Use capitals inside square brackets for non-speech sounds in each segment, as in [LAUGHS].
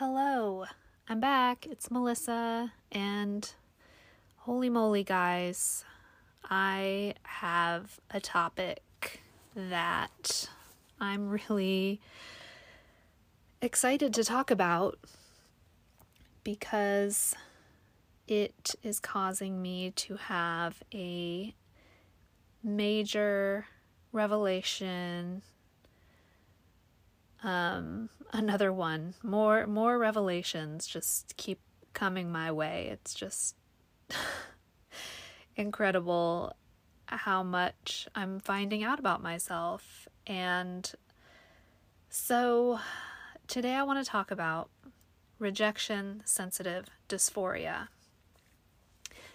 Hello, I'm back. It's Melissa, and holy moly, guys, I have a topic that I'm really excited to talk about because it is causing me to have a major revelation um another one. More more revelations just keep coming my way. It's just [LAUGHS] incredible how much i'm finding out about myself. And so today i want to talk about rejection sensitive dysphoria.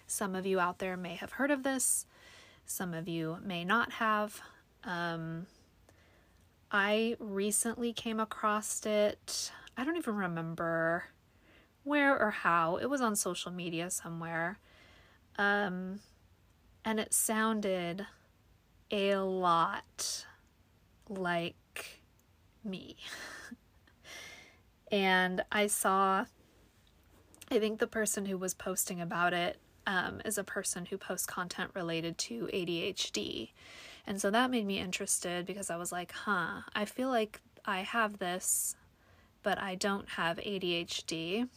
Some of you out there may have heard of this. Some of you may not have. Um, I recently came across it. I don't even remember where or how. It was on social media somewhere. Um, and it sounded a lot like me. [LAUGHS] and I saw, I think the person who was posting about it um, is a person who posts content related to ADHD. And so that made me interested because I was like, huh, I feel like I have this, but I don't have ADHD.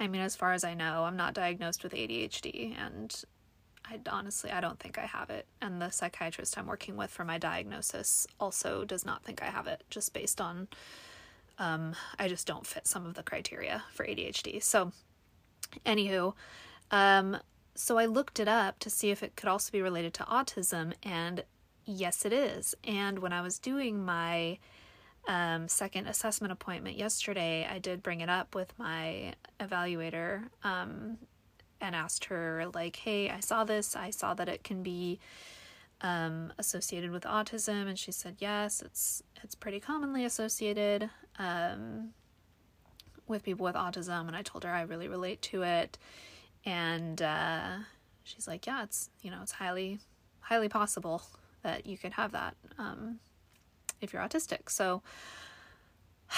I mean, as far as I know, I'm not diagnosed with ADHD, and I honestly I don't think I have it. And the psychiatrist I'm working with for my diagnosis also does not think I have it, just based on um, I just don't fit some of the criteria for ADHD. So, anywho, um, so I looked it up to see if it could also be related to autism, and yes, it is. And when I was doing my um, second assessment appointment yesterday, I did bring it up with my evaluator um, and asked her, like, hey, I saw this. I saw that it can be um, associated with autism, and she said yes, it's it's pretty commonly associated um, with people with autism. And I told her I really relate to it and uh, she's like, yeah, it's you know it's highly highly possible that you could have that um, if you're autistic. So [SIGHS]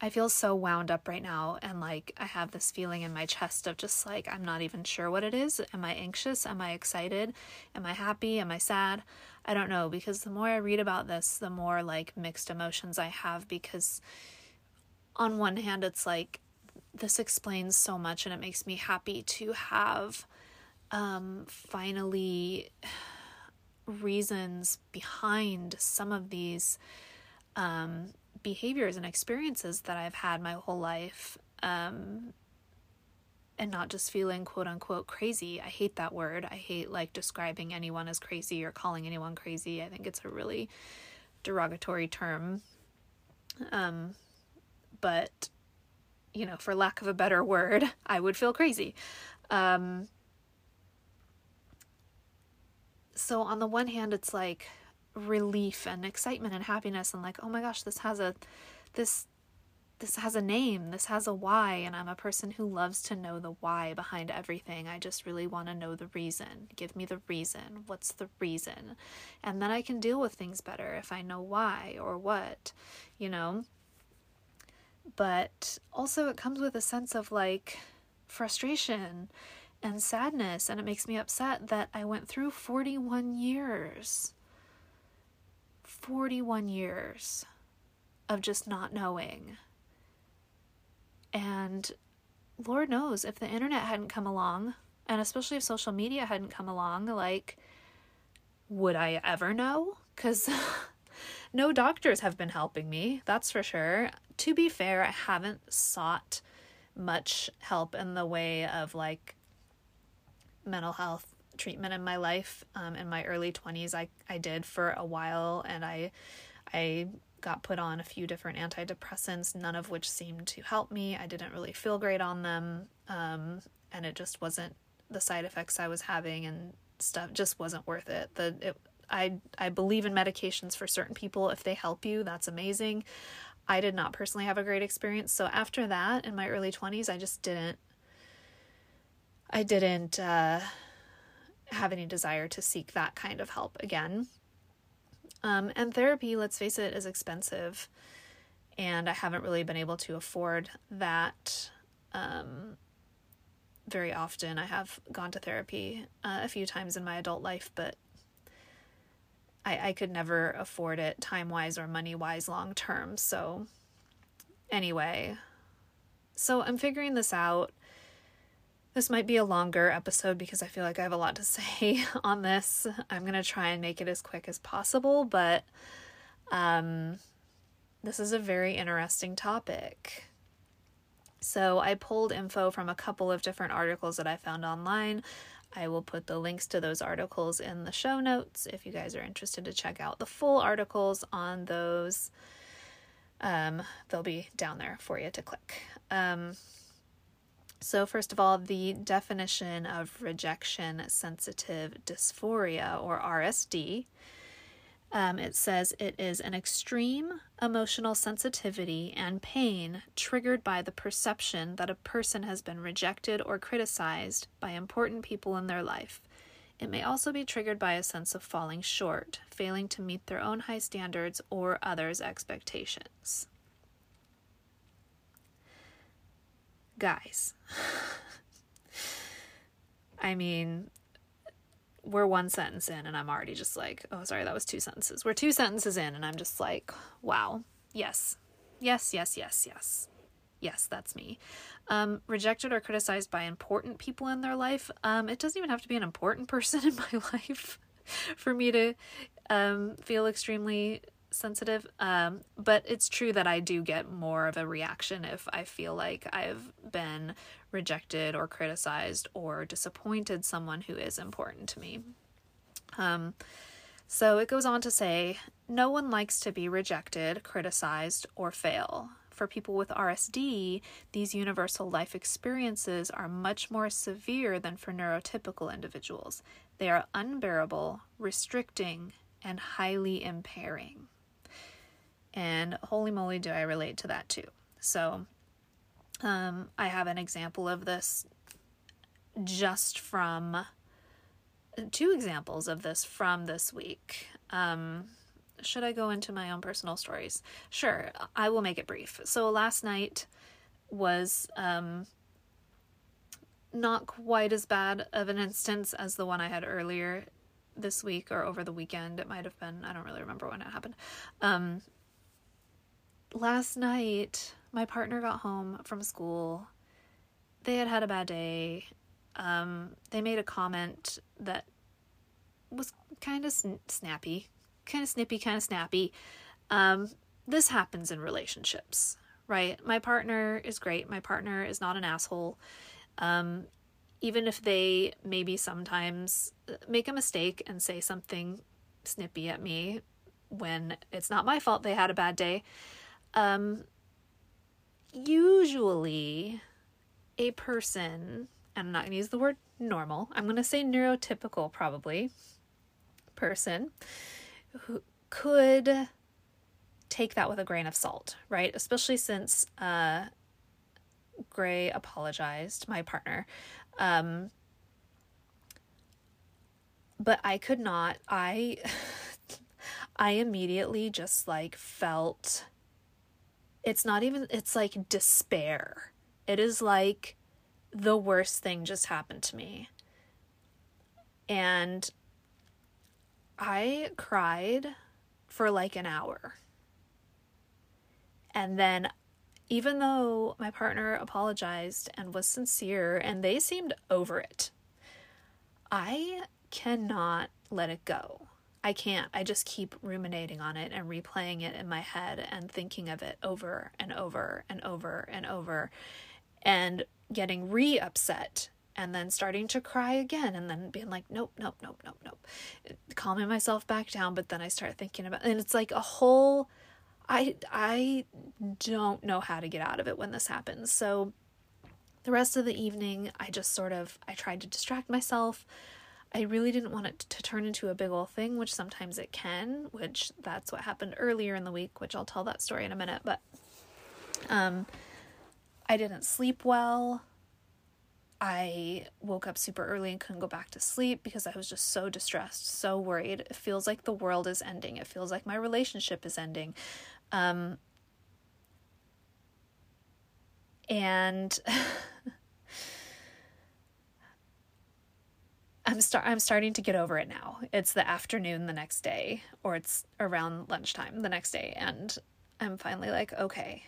I feel so wound up right now, and like I have this feeling in my chest of just like I'm not even sure what it is. Am I anxious? Am I excited? Am I happy? Am I sad? I don't know because the more I read about this, the more like mixed emotions I have because on one hand it's like this explains so much and it makes me happy to have um, finally reasons behind some of these um, behaviors and experiences that I've had my whole life. Um, and not just feeling quote unquote crazy. I hate that word. I hate like describing anyone as crazy or calling anyone crazy. I think it's a really derogatory term. Um, but you know, for lack of a better word, I would feel crazy. Um, so on the one hand, it's like relief and excitement and happiness and like, oh my gosh, this has a, this, this has a name, this has a why, and I'm a person who loves to know the why behind everything. I just really want to know the reason. Give me the reason. What's the reason? And then I can deal with things better if I know why or what, you know? But also it comes with a sense of like frustration and sadness, and it makes me upset that I went through 41 years. 41 years of just not knowing. And Lord knows if the internet hadn't come along, and especially if social media hadn't come along, like, would I ever know? Because [LAUGHS] no doctors have been helping me, that's for sure to be fair, I haven't sought much help in the way of like mental health treatment in my life. Um, in my early 20s, I, I did for a while and I, I got put on a few different antidepressants, none of which seemed to help me. I didn't really feel great on them. Um, and it just wasn't the side effects I was having and stuff just wasn't worth it. The, it, I, I believe in medications for certain people. If they help you, that's amazing. I did not personally have a great experience. So after that, in my early 20s, I just didn't I didn't uh, have any desire to seek that kind of help again. Um, and therapy, let's face it, is expensive. And I haven't really been able to afford that um, very often. I have gone to therapy uh, a few times in my adult life, but I, I could never afford it time wise or money wise long term. So, anyway, so I'm figuring this out. This might be a longer episode because I feel like I have a lot to [LAUGHS] say on this. I'm going to try and make it as quick as possible, but um, this is a very interesting topic. So I pulled info from a couple of different articles that I found online. I will put the links to those articles in the show notes if you guys are interested to check out the full articles on those. Um, they'll be down there for you to click. Um, so, first of all, the definition of rejection sensitive dysphoria or RSD um, it says it is an extreme emotional sensitivity and pain triggered by the perception that a person has been rejected or criticized by important people in their life. It may also be triggered by a sense of falling short, failing to meet their own high standards or others' expectations. Guys, [LAUGHS] I mean, we're one sentence in and I'm already just like, oh, sorry, that was two sentences. We're two sentences in and I'm just like, wow, yes, yes, yes, yes, yes. Yes, that's me. Um, rejected or criticized by important people in their life. Um, it doesn't even have to be an important [LAUGHS] person in my [LAUGHS] life for me to um, feel extremely sensitive. Um, but it's true that I do get more of a reaction if I feel like I've been rejected or criticized or disappointed someone who is important to me. Um, so it goes on to say no one likes to be rejected, criticized, or fail. For people with RSD, these universal life experiences are much more severe than for neurotypical individuals. They are unbearable, restricting, and highly impairing. And holy moly, do I relate to that too. So, um, I have an example of this just from two examples of this from this week. Um, should I go into my own personal stories? Sure, I will make it brief. So last night was um, not quite as bad of an instance as the one I had earlier this week or over the weekend. It might have been, I don't really remember when it happened. Um, last night, my partner got home from school. They had had a bad day. Um, they made a comment that was kind of sn- snappy, kind of snippy, kind of snappy. Um, this happens in relationships, right? My partner is great. My partner is not an asshole. Um, even if they maybe sometimes make a mistake and say something snippy at me when it's not my fault they had a bad day, um, usually a person, and I'm not going to use the word normal, I'm going to say neurotypical probably person who could take that with a grain of salt, right? Especially since uh, Gray apologized, my partner. Um, but I could not. I [LAUGHS] I immediately just like felt it's not even, it's like despair. It is like the worst thing just happened to me. And I cried for like an hour. And then, even though my partner apologized and was sincere and they seemed over it, I cannot let it go. I can't. I just keep ruminating on it and replaying it in my head and thinking of it over and over and over and over and getting re upset and then starting to cry again and then being like nope nope nope nope nope calming myself back down but then i start thinking about and it's like a whole i i don't know how to get out of it when this happens so the rest of the evening i just sort of i tried to distract myself I really didn't want it to turn into a big old thing, which sometimes it can, which that's what happened earlier in the week, which I'll tell that story in a minute, but um I didn't sleep well. I woke up super early and couldn't go back to sleep because I was just so distressed, so worried. It feels like the world is ending. It feels like my relationship is ending. Um, and [LAUGHS] I'm start I'm starting to get over it now. It's the afternoon the next day or it's around lunchtime the next day and I'm finally like, okay.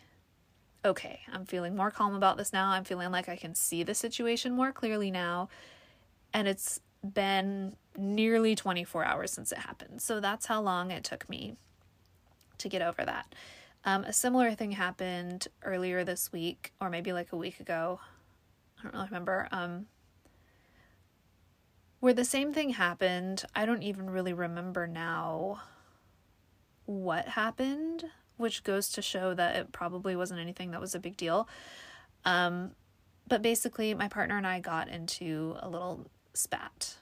Okay, I'm feeling more calm about this now. I'm feeling like I can see the situation more clearly now. And it's been nearly 24 hours since it happened. So that's how long it took me to get over that. Um, a similar thing happened earlier this week, or maybe like a week ago. I don't really remember. Um, where the same thing happened. I don't even really remember now what happened, which goes to show that it probably wasn't anything that was a big deal. Um, but basically, my partner and I got into a little spat.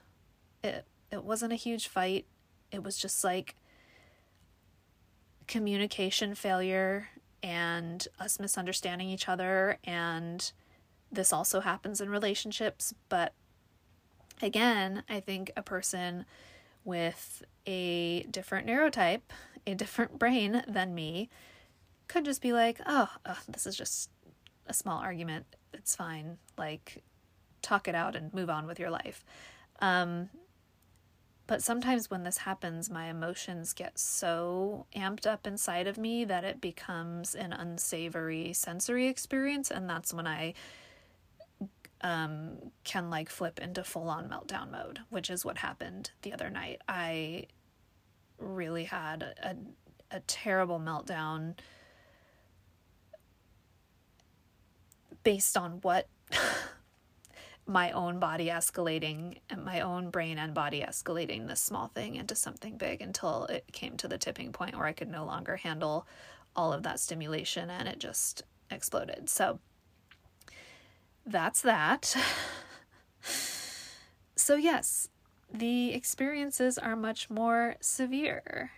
It it wasn't a huge fight. It was just like communication failure and us misunderstanding each other and this also happens in relationships, but again, I think a person with a different neurotype, a different brain than me, could just be like, oh, oh, this is just a small argument. It's fine. Like, talk it out and move on with your life. Um, but sometimes when this happens, my emotions get so amped up inside of me that it becomes an unsavory sensory experience. And that's when I um, can like flip into full on meltdown mode, which is what happened the other night. I really had a, a terrible meltdown based on what [LAUGHS] my own body escalating and my own brain and body escalating this small thing into something big until it came to the tipping point where I could no longer handle all of that stimulation and it just exploded. So, that's that. so, yes, the experiences are much more severe.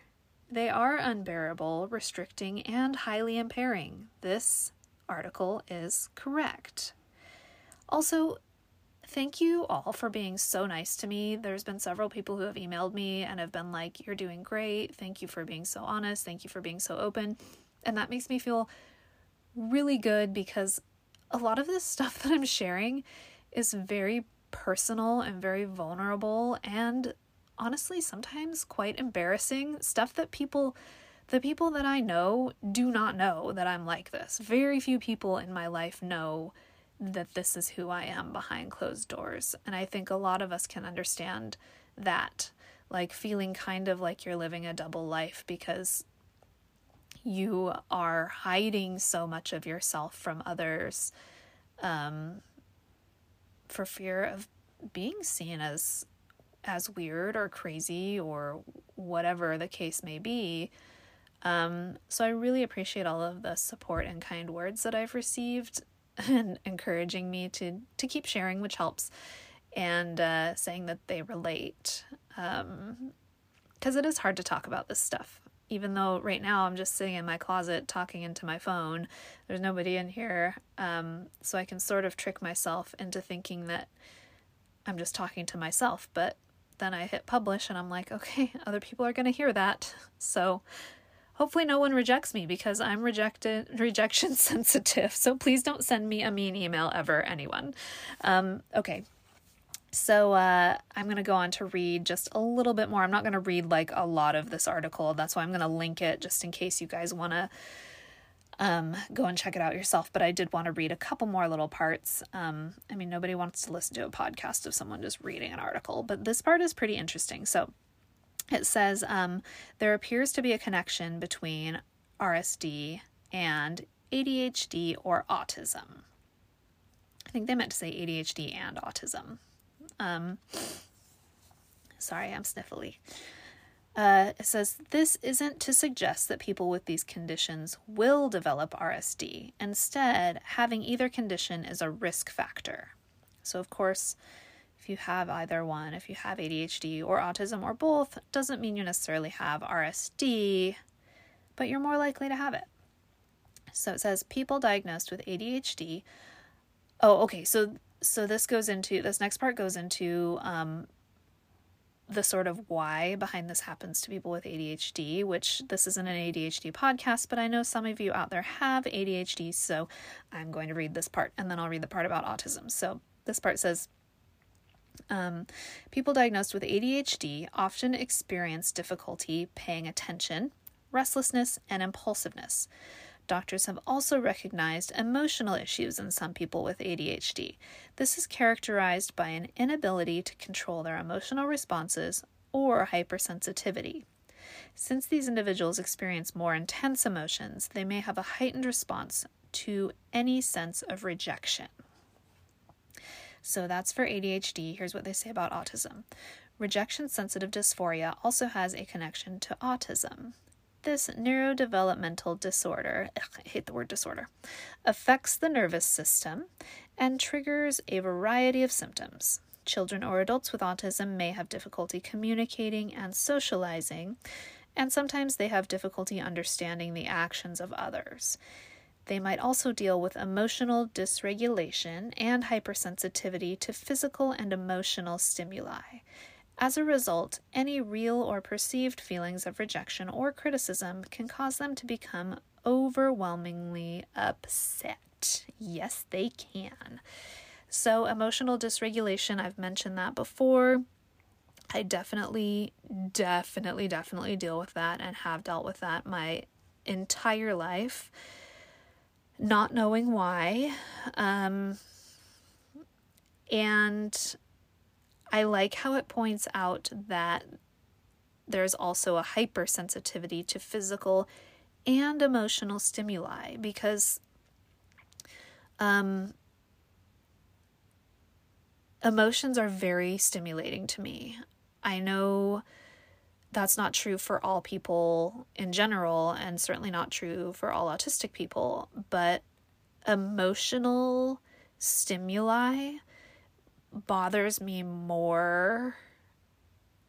They are unbearable, restricting, and highly impairing. This article is correct. Also, thank you all for being so nice to me. There's been several people who have emailed me and have been like, You're doing great. Thank you for being so honest. Thank you for being so open. And that makes me feel really good because a lot of this stuff that I'm sharing is very personal and very vulnerable and honestly sometimes quite embarrassing stuff that people the people that I know do not know that I'm like this. Very few people in my life know that this is who I am behind closed doors. And I think a lot of us can understand that. Like feeling kind of like you're living a double life because you are hiding so much of yourself from others um, for fear of being seen as as weird or crazy or whatever the case may be. Um, so I really appreciate all of the support and kind words that I've received [LAUGHS] and encouraging me to to keep sharing, which helps, and uh, saying that they relate. Because um, it is hard to talk about this stuff even though right now I'm just sitting in my closet talking into my phone, there's nobody in here. Um, so I can sort of trick myself into thinking that I'm just talking to myself. But then I hit publish and I'm like, okay, [LAUGHS] other people are going to hear that. [LAUGHS] So hopefully no one rejects me because I'm rejected [LAUGHS] rejection sensitive. So please don't send me a mean email ever, anyone. Um, okay, so uh, I'm going to go on to read just a little bit more. I'm not going to read like a lot of this article. That's why I'm going to link it just in case you guys want to um, go and check it out yourself. But I did want to read a couple more little parts. Um, I mean, nobody wants to listen to a podcast of someone just reading an article, but this part is pretty interesting. So it says um, there appears to be a connection between RSD and ADHD or autism. I think they meant to say ADHD and autism. Um, sorry, I'm sniffly. Uh, it says this isn't to suggest that people with these conditions will develop RSD. Instead, having either condition is a risk factor. So, of course, if you have either one, if you have ADHD or autism or both, doesn't mean you necessarily have RSD, but you're more likely to have it. So it says people diagnosed with ADHD. Oh, okay. So so this goes into this next part goes into um, the sort of why behind this happens to people with ADHD, which this isn't an ADHD podcast, but I know some of you out there have ADHD, so I'm going to read this part and then I'll read the part about autism. So this part says um, people diagnosed with ADHD often experience difficulty paying attention, restlessness, and impulsiveness. Doctors have also recognized emotional issues in some people with ADHD. This is characterized by an inability to control their emotional responses or hypersensitivity. Since these individuals experience more intense emotions, they may have a heightened response to any sense of rejection. So that's for ADHD. Here's what they say about autism. Rejection sensitive dysphoria also has a connection to autism this neurodevelopmental disorder, ugh, I hate the word disorder, affects the nervous system and triggers a variety of symptoms. Children or adults with autism may have difficulty communicating and socializing, and sometimes they have difficulty understanding the actions of others. They might also deal with emotional dysregulation and hypersensitivity to physical and emotional stimuli. As a result, any real or perceived feelings of rejection or criticism can cause them to become overwhelmingly upset. Yes, they can. So, emotional dysregulation, I've mentioned that before. I definitely, definitely, definitely deal with that and have dealt with that my entire life, not knowing why. Um, and I like how it points out that there's also a hypersensitivity to physical and emotional stimuli because um, emotions are very stimulating to me. I know that's not true for all people in general, and certainly not true for all autistic people, but emotional stimuli bothers me more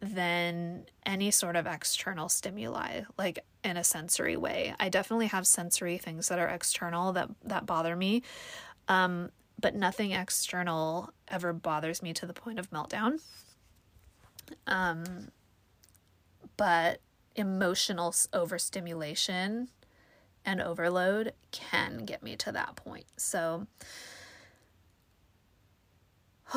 than any sort of external stimuli like in a sensory way. I definitely have sensory things that are external that that bother me um, but nothing external ever bothers me to the point of meltdown. Um, but emotional overstimulation and overload can get me to that point. So [SIGHS]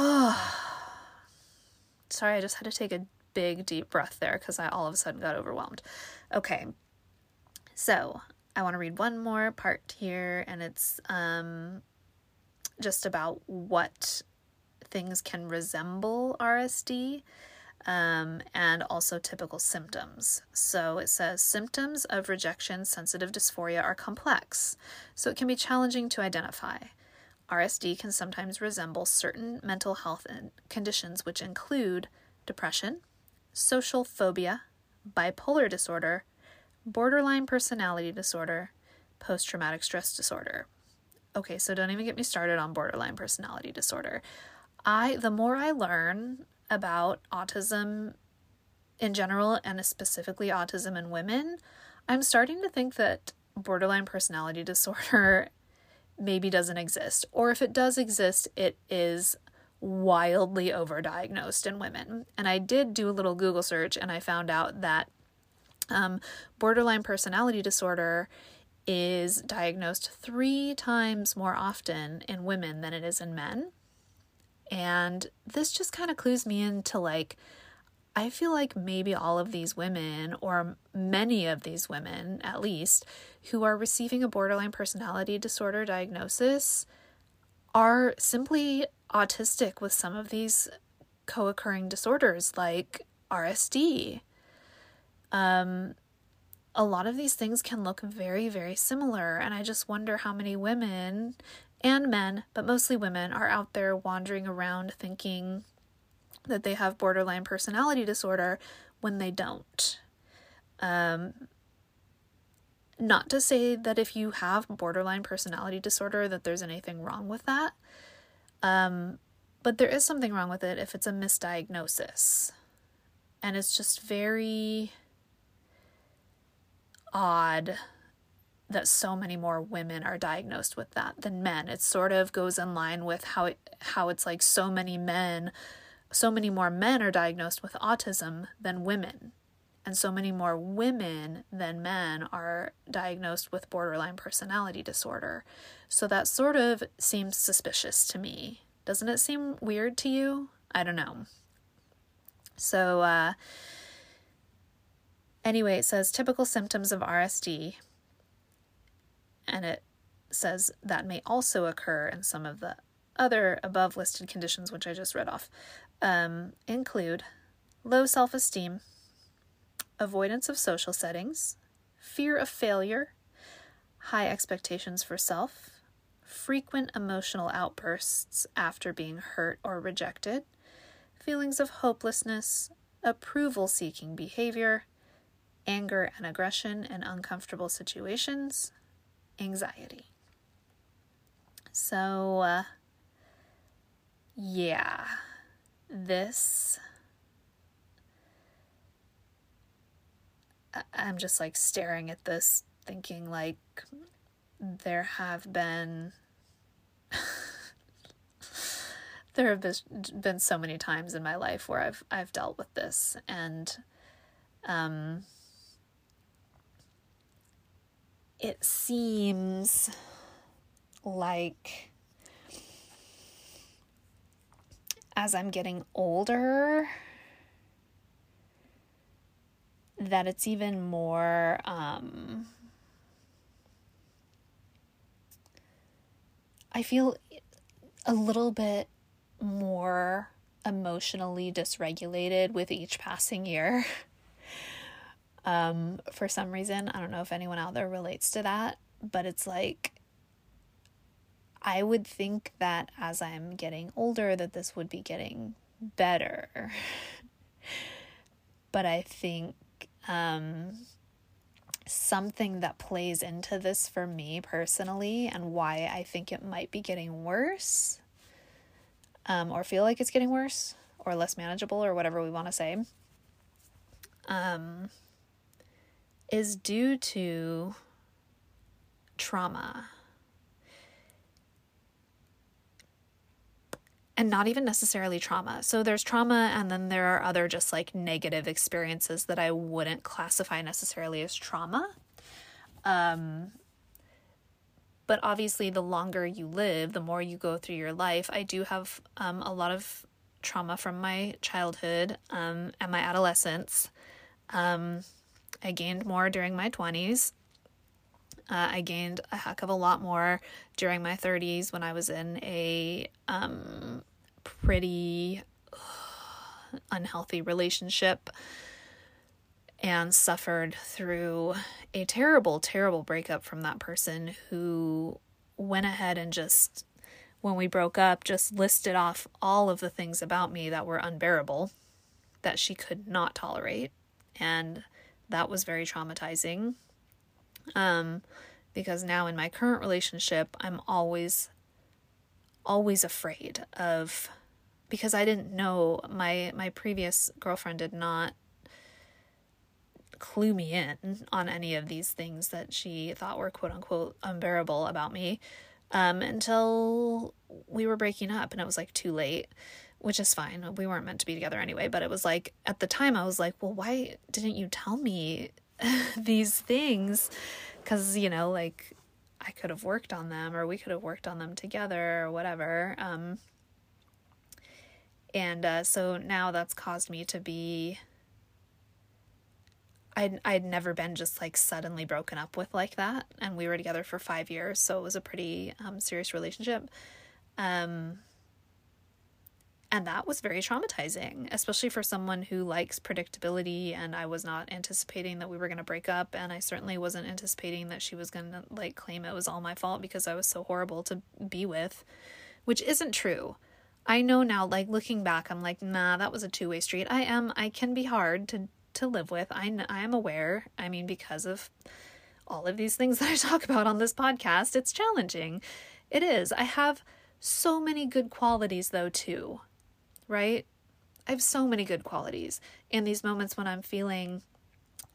Sorry, I just had to take a big deep breath there because I all of a sudden got overwhelmed. Okay, so I want to read one more part here, and it's um, just about what things can resemble RSD um, and also typical symptoms. So it says symptoms of rejection sensitive dysphoria are complex, so it can be challenging to identify. RSD can sometimes resemble certain mental health conditions, which include depression, social phobia, bipolar disorder, borderline personality disorder, post traumatic stress disorder. Okay, so don't even get me started on borderline personality disorder. I the more I learn about autism in general and specifically autism in women, I'm starting to think that borderline personality [LAUGHS] disorder maybe doesn't exist. Or if it does exist, it is wildly overdiagnosed in women. And I did do a little Google search and I found out that um, borderline personality disorder is diagnosed three times more often in women than it is in men. And this just kind of clues me into like, I feel like maybe all of these women, or many of these women at least, who are receiving a borderline personality disorder diagnosis are simply autistic with some of these co occurring disorders like RSD. Um, a lot of these things can look very, very similar, and I just wonder how many women and men, but mostly women, are out there wandering around thinking that they have borderline personality disorder when they don't. Um, not to say that if you have borderline personality disorder that there's anything wrong with that. Um, but there is something wrong with it if it's a misdiagnosis. And it's just very odd that so many more women are diagnosed with that than men. It sort of goes in line with how it, how it's like so many men, so many more men are diagnosed with autism than women. And so many more women than men are diagnosed with borderline personality disorder. So that sort of seems suspicious to me. Doesn't it seem weird to you? I don't know. So, uh, anyway, it says typical symptoms of RSD and it says that may also occur in some of the other above listed conditions, which I just read off, um, include low self esteem, avoidance of social settings, fear of failure, high expectations for self, frequent emotional outbursts after being hurt or rejected, feelings of hopelessness, approval seeking behavior, anger and aggression in uncomfortable situations, anxiety. So, uh, yeah, this. I'm just like staring at this, thinking like there have been. [LAUGHS] there have been, so many times in my life where I've I've dealt with this and um it seems like as I'm getting older, that it's even more um, I feel a little bit more emotionally dysregulated with each passing year. [LAUGHS] um, for some reason. I don't know if anyone out there relates to that, but it's like I would think that as I'm getting older that this would be getting better. [LAUGHS] but I think um, something that plays into this for me personally and why I think it might be getting worse um, or feel like it's getting worse or less manageable or whatever we want to say um, is due to trauma. And not even necessarily trauma. So there's trauma, and then there are other just like negative experiences that I wouldn't classify necessarily as trauma. Um, but obviously, the longer you live, the more you go through your life. I do have um, a lot of trauma from my childhood um, and my adolescence. Um, I gained more during my 20s. Uh, I gained a heck of a lot more during my 30s when I was in a um, pretty uh, [SIGHS] unhealthy relationship and suffered through a terrible, terrible breakup from that person who went ahead and just, when we broke up, just listed off all of the things about me that were unbearable that she could not tolerate. And that was very traumatizing. Um, because now in my current relationship, I'm always, always afraid of, because I didn't know my my previous girlfriend did not clue me in on any of these things that she thought were quote unquote unbearable about me um, until we were breaking up and it was like too late which is fine. We weren't meant to be together anyway, but it was like at the time I was like, well, why didn't you tell me [LAUGHS] these things? Cuz you know, like I could have worked on them or we could have worked on them together or whatever. Um and uh, so now that's caused me to be I'd I'd never been just like suddenly broken up with like that and we were together for 5 years, so it was a pretty um serious relationship. Um and that was very traumatizing, especially for someone who likes predictability. And I was not anticipating that we were going to break up. And I certainly wasn't anticipating that she was going to like claim it was all my fault because I was so horrible to be with, which isn't true. I know now, like looking back, I'm like, nah, that was a two way street. I am, I can be hard to, to live with. I, I am aware. I mean, because of all of these things [LAUGHS] that I talk about on this podcast, it's challenging. It is. I have so many good qualities, though, too right? I have so many good qualities in these moments when I'm feeling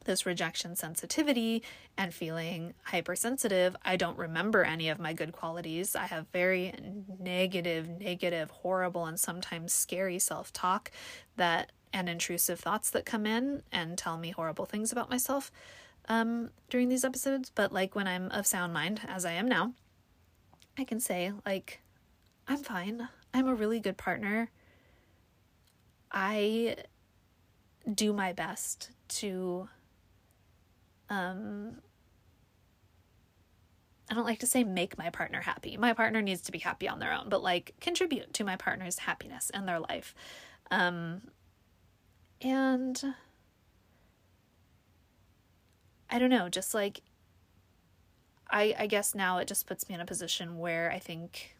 this rejection sensitivity and feeling hypersensitive, I don't remember any of my good qualities. I have very negative, negative, horrible, and sometimes scary self talk that and intrusive thoughts that come in and tell me horrible things about myself um, during these episodes. But like when I'm of sound mind, as I am now, I can say, like, I'm fine. I'm a really good partner. I do my best to um I don't like to say make my partner happy. My partner needs to be happy on their own, but like contribute to my partner's happiness and their life. Um and I don't know, just like I I guess now it just puts me in a position where I think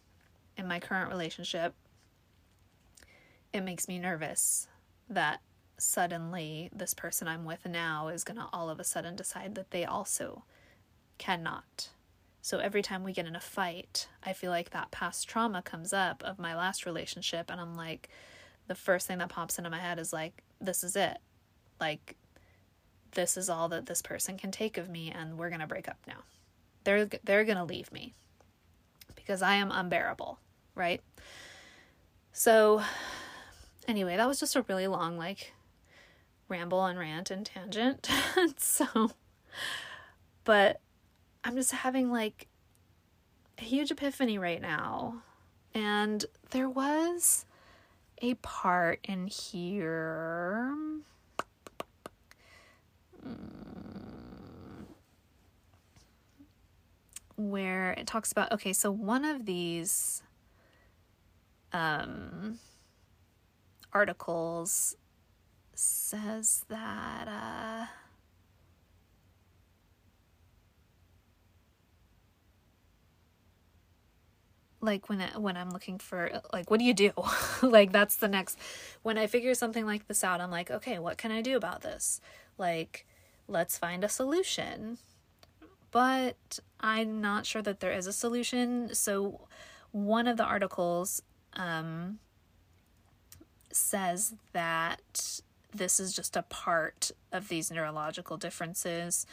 in my current relationship it makes me nervous that suddenly this person I'm with now is going to all of a sudden decide that they also cannot. So every time we get in a fight, I feel like that past trauma comes up of my last relationship and I'm like the first thing that pops into my head is like this is it. Like this is all that this person can take of me and we're going to break up now. They're they're going to leave me because I am unbearable, right? So anyway, that was just a really long like ramble and rant and tangent. [LAUGHS] so, but I'm just having like a huge epiphany right now. And there was a part in here. Mm, where it talks about okay, so one of these um, articles says that uh, like when it, when I'm looking for like what do you do? [LAUGHS] like that's the next when I figure something like this out, I'm like, okay, what can I do about this? Like let's find a solution. But I'm not sure that there is a solution. So one of the articles um, says that this is just a part of these neurological differences.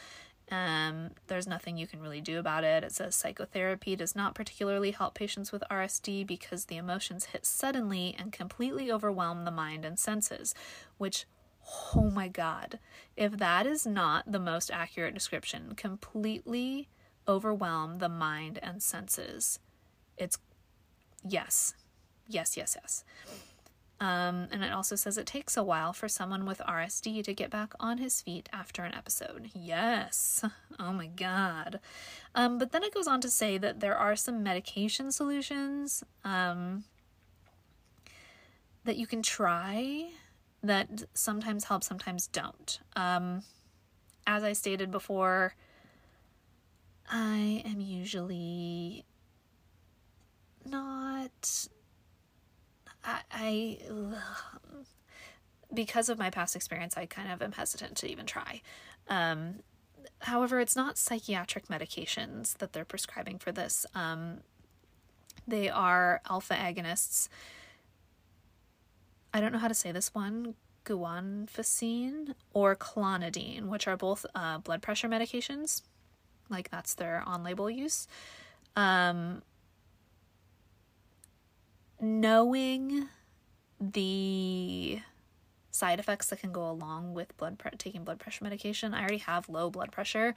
Um, there's nothing you can really do about it. It says psychotherapy does not particularly help patients with RSD because the emotions hit suddenly and completely overwhelm the mind and senses, which, oh my god, if that is not the most accurate description, completely overwhelm the mind and senses. It's yes, yes, yes, yes. Um, and it also says it takes a while for someone with RSD to get back on his feet after an episode. Yes. [LAUGHS] Oh my God. Um, but then it goes on to say that there are some medication solutions um, that you can try that sometimes help, sometimes don't. Um, as I stated before, I am usually not I, I because of my past experience, I kind of am hesitant to even try. Um, however, it's not psychiatric medications that they're prescribing for this. Um, they are alpha agonists. I don't know how to say this one, guanfacine or clonidine, which are both uh, blood pressure medications. Like that's their on-label use. Um, knowing the side effects that can go along with blood pre- taking blood pressure medication. I already have low blood pressure.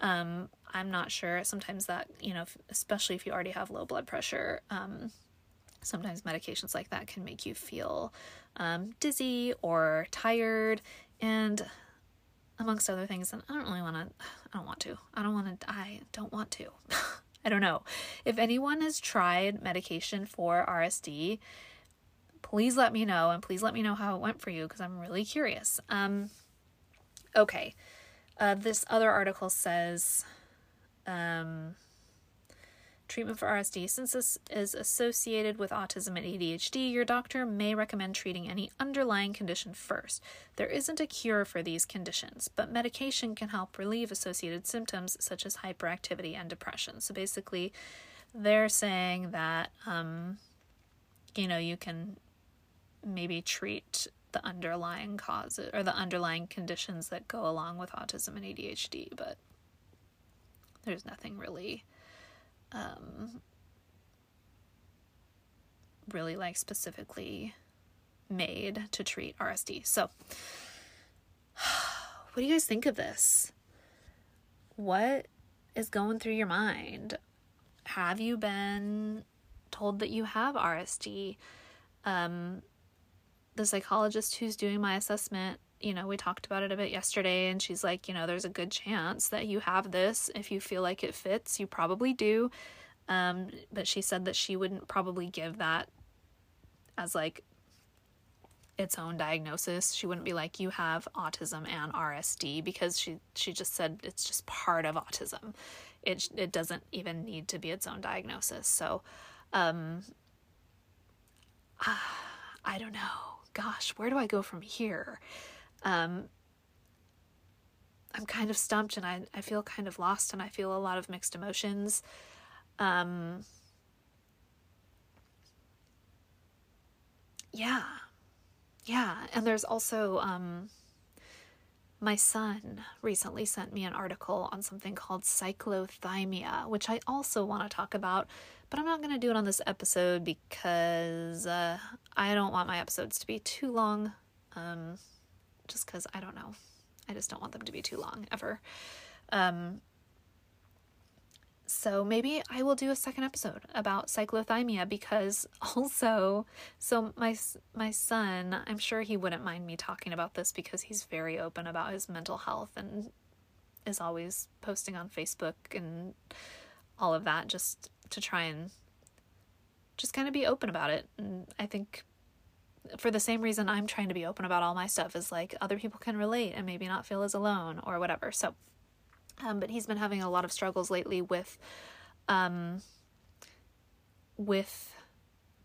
Um, I'm not sure. Sometimes that you know, especially if you already have low blood pressure, um, sometimes medications like that can make you feel um, dizzy or tired, and amongst other things. And I don't really want to. I don't want to. I don't want to. I don't want to. [LAUGHS] I don't know. If anyone has tried medication for RSD, please let me know and please let me know how it went for you because I'm really curious. Um, okay. Uh, this other article says um, treatment for RSD. Since this is associated with autism and ADHD, your doctor may recommend treating any underlying condition first. There isn't a cure for these conditions, but medication can help relieve associated symptoms such as hyperactivity and depression. So basically, they're saying that, um, you know, you can maybe treat the underlying causes or the underlying conditions that go along with autism and ADHD, but there's nothing really um, really like specifically made to treat RSD. So, [SIGHS] what do you guys think of this? What is going through your mind? Have you been told that you have RSD? Um, the psychologist who's doing my assessment, you know, we talked about it a bit yesterday, and she's like, you know, there's a good chance that you have this. If you feel like it fits, you probably do. Um, but she said that she wouldn't probably give that as like its own diagnosis. She wouldn't be like you have autism and RSD because she she just said it's just part of autism. It it doesn't even need to be its own diagnosis. So um uh, [SIGHS] I don't know. Gosh, where do I go from here? Um I'm kind of stumped and I I feel kind of lost and I feel a lot of mixed emotions. Um yeah. Yeah. And there's also um my son recently sent me an article on something called cyclothymia which i also want to talk about but i'm not going to do it on this episode because uh, i don't want my episodes to be too long. Um, just because i don't know i just don't want them to be too long ever um, so maybe I will do a second episode about cyclothymia because [LAUGHS] also so my my son, I'm sure he wouldn't mind me talking about this because he's very open about his mental health and is always posting on Facebook and all of that just to try and just kind of be open about it. And I think for the same reason I'm trying to be open about all my stuff is like other people can relate and maybe not feel as alone or whatever. So um, but he's been having a lot of struggles lately with, um, with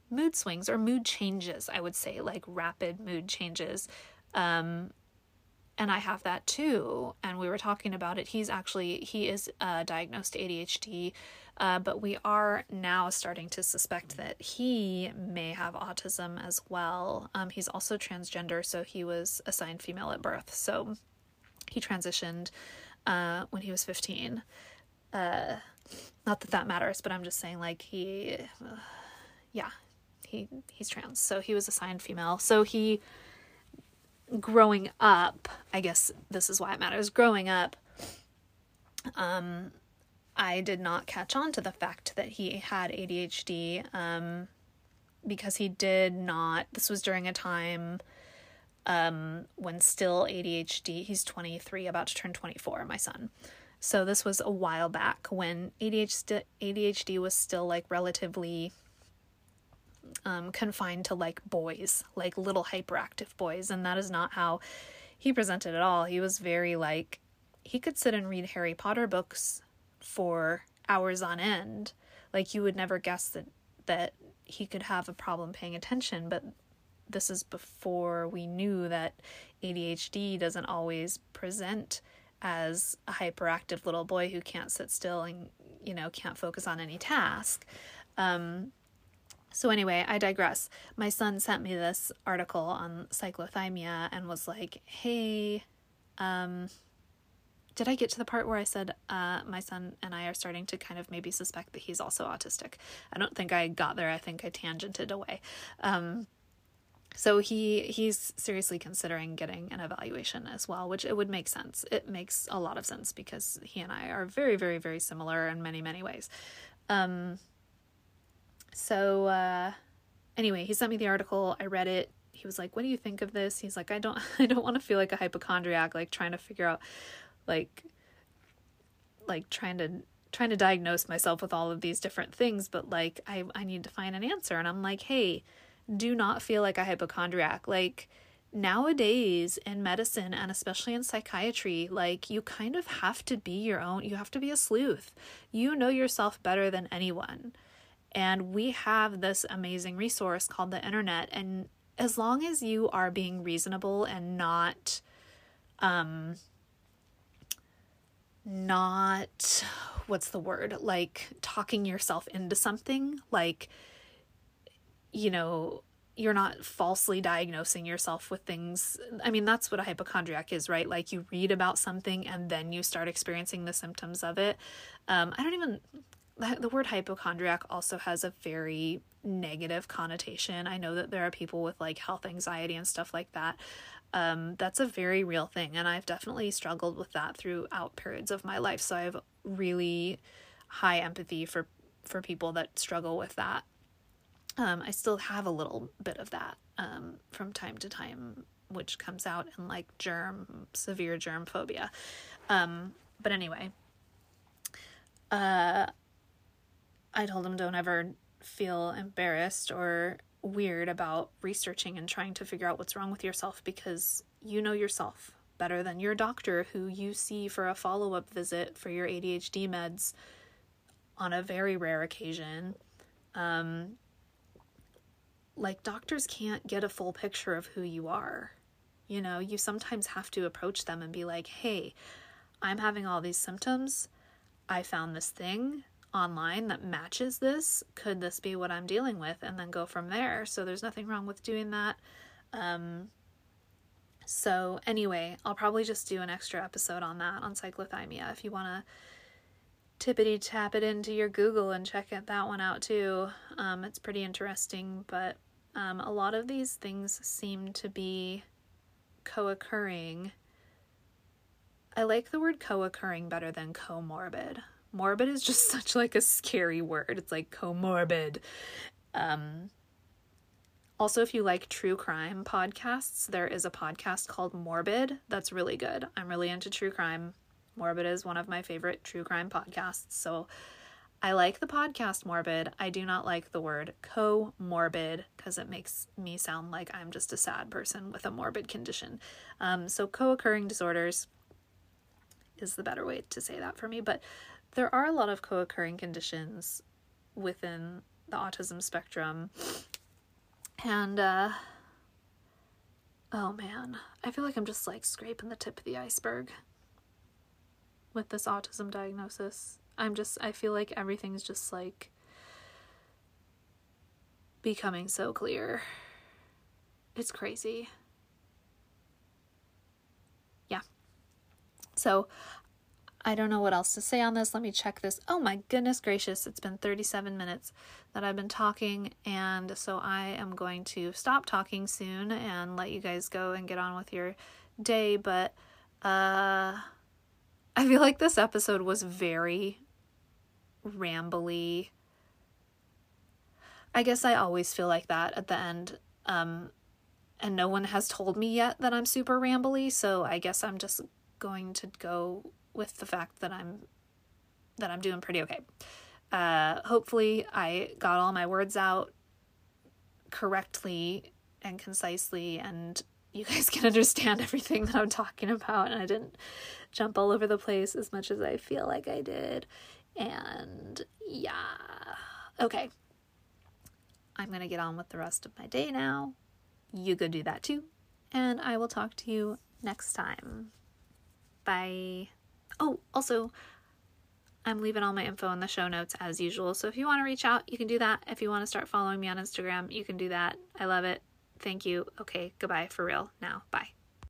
mood swings or mood changes. I would say like rapid mood changes. Um, and I have that too. And we were talking about it. He's actually he is uh, diagnosed ADHD, uh, but we are now starting to suspect that he may have autism as well. Um, he's also transgender, so he was assigned female at birth. So he transitioned uh, when he was 15. Uh, not that that matters, but I'm just saying, like, he, uh, yeah, he he's trans. So he was assigned female. So he, growing up, I guess this is why it matters. Growing up, um, I did not catch on to the fact that he had ADHD, um, because he did not. This was during a time um, when still ADHD. He's 23, about to turn 24, my son. So this was a while back when ADHD, ADHD was still like relatively um, confined to like boys, like little hyperactive boys. And that is not how he presented at all. He was very like, he could sit and read Harry Potter books for hours on end. Like you would never guess that that he could have a problem paying attention, but this is before we knew that ADHD doesn't always present as a hyperactive little boy who can't sit still and you know can't focus on any task. Um, so anyway, I digress. My son sent me this article on cyclothymia and was like, "Hey, um, did I get to the part where I said uh, my son and I are starting to kind of maybe suspect that he's also autistic? I don't think I got there. I think I tangented away. Um, so he he's seriously considering getting an evaluation as well, which it would make sense. It makes a lot of sense because he and I are very very very similar in many many ways. Um so uh anyway, he sent me the article, I read it. He was like, "What do you think of this?" He's like, "I don't [LAUGHS] I don't want to feel like a hypochondriac like trying to figure out like like trying to trying to diagnose myself with all of these different things, but like I I need to find an answer." And I'm like, "Hey, do not feel like a hypochondriac. Like nowadays in medicine and especially in psychiatry, like you kind of have to be your own, you have to be a sleuth. You know yourself better than anyone. And we have this amazing resource called the internet. And as long as you are being reasonable and not, um, not, what's the word? Like talking yourself into something, like, you know, you're not falsely diagnosing yourself with things. I mean, that's what a hypochondriac is, right? Like you read about something and then you start experiencing the symptoms of it. Um, I don't even, the word hypochondriac also has a very negative connotation. I know that there are people with like health anxiety and stuff like that. Um, that's a very real thing. And I've definitely struggled with that throughout periods of my life. So I have really high empathy for, for people that struggle with that um, I still have a little bit of that um, from time to time, which comes out in like germ, severe germ phobia. Um, but anyway, uh, I told him don't ever feel embarrassed or weird about researching and trying to figure out what's wrong with yourself because you know yourself better than your doctor who you see for a follow up visit for your ADHD meds on a very rare occasion. Um, like doctors can't get a full picture of who you are. You know, you sometimes have to approach them and be like, hey, I'm having all these symptoms. I found this thing online that matches this. Could this be what I'm dealing with? And then go from there. So there's nothing wrong with doing that. Um, so, anyway, I'll probably just do an extra episode on that, on cyclothymia. If you want to tippity tap it into your Google and check it, that one out too. Um, it's pretty interesting, but um, a lot of these things seem to be co occurring. I like the word co occurring better than comorbid. Morbid is just [LAUGHS] such like a scary word. It's like comorbid. Um, also, if you like true crime podcasts, there is a podcast called Morbid that's really good. I'm really into true crime. Morbid is one of my favorite true crime podcasts. So I like the podcast morbid. I do not like the word comorbid because it makes me sound like I'm just a sad person with a morbid condition. Um, so, co occurring disorders is the better way to say that for me. But there are a lot of co occurring conditions within the autism spectrum. And, uh, oh man, I feel like I'm just like scraping the tip of the iceberg with this autism diagnosis. I'm just, I feel like everything's just like becoming so clear. It's crazy. Yeah. So, I don't know what else to say on this. Let me check this. Oh my goodness gracious, it's been 37 minutes that I've been talking, and so I am going to stop talking soon and let you guys go and get on with your day. But uh, I feel like this episode was very rambly. I guess I always feel like that at the end. Um, and no one has told me yet that I'm super rambly, so I guess I'm just going to go with the fact that I'm that I'm doing pretty okay. Uh, hopefully, I got all my words out correctly and concisely, and you guys [LAUGHS] can understand everything that I'm talking about, and I didn't jump all over the place as much as I feel like I did. And yeah. Okay. I'm going to get on with the rest of my day now. You go do that too. And I will talk to you next time. Bye. Oh, also, I'm leaving all my info in the show notes as usual. So if you want to reach out, you can do that. If you want to start following me on Instagram, you can do that. I love it. Thank you. Okay, goodbye for real now. Bye.